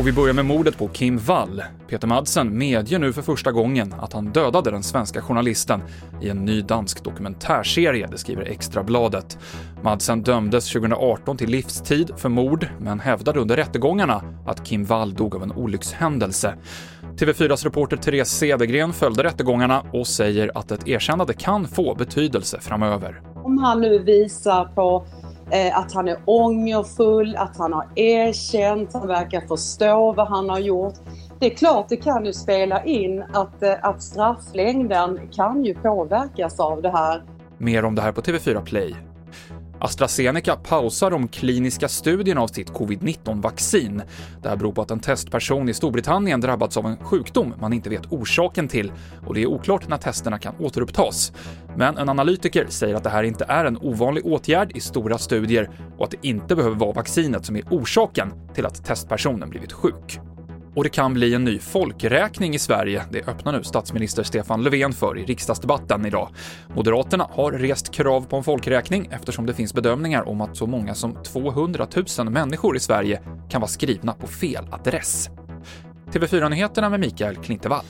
Och vi börjar med mordet på Kim Wall. Peter Madsen medger nu för första gången att han dödade den svenska journalisten i en ny dansk dokumentärserie, det skriver Extrabladet. Madsen dömdes 2018 till livstid för mord, men hävdade under rättegångarna att Kim Wall dog av en olyckshändelse. TV4s reporter Therese Cedergren följde rättegångarna och säger att ett erkännande kan få betydelse framöver. Om han nu visar på Eh, att han är ångerfull, att han har erkänt, han verkar förstå vad han har gjort. Det är klart det kan ju spela in att, eh, att strafflängden kan ju påverkas av det här. Mer om det här på TV4 Play. AstraZeneca pausar de kliniska studierna av sitt covid-19-vaccin. Det här beror på att en testperson i Storbritannien drabbats av en sjukdom man inte vet orsaken till och det är oklart när testerna kan återupptas. Men en analytiker säger att det här inte är en ovanlig åtgärd i stora studier och att det inte behöver vara vaccinet som är orsaken till att testpersonen blivit sjuk. Och det kan bli en ny folkräkning i Sverige. Det öppnar nu statsminister Stefan Löfven för i riksdagsdebatten idag. Moderaterna har rest krav på en folkräkning eftersom det finns bedömningar om att så många som 200 000 människor i Sverige kan vara skrivna på fel adress. TV4-nyheterna med Mikael Klintevall.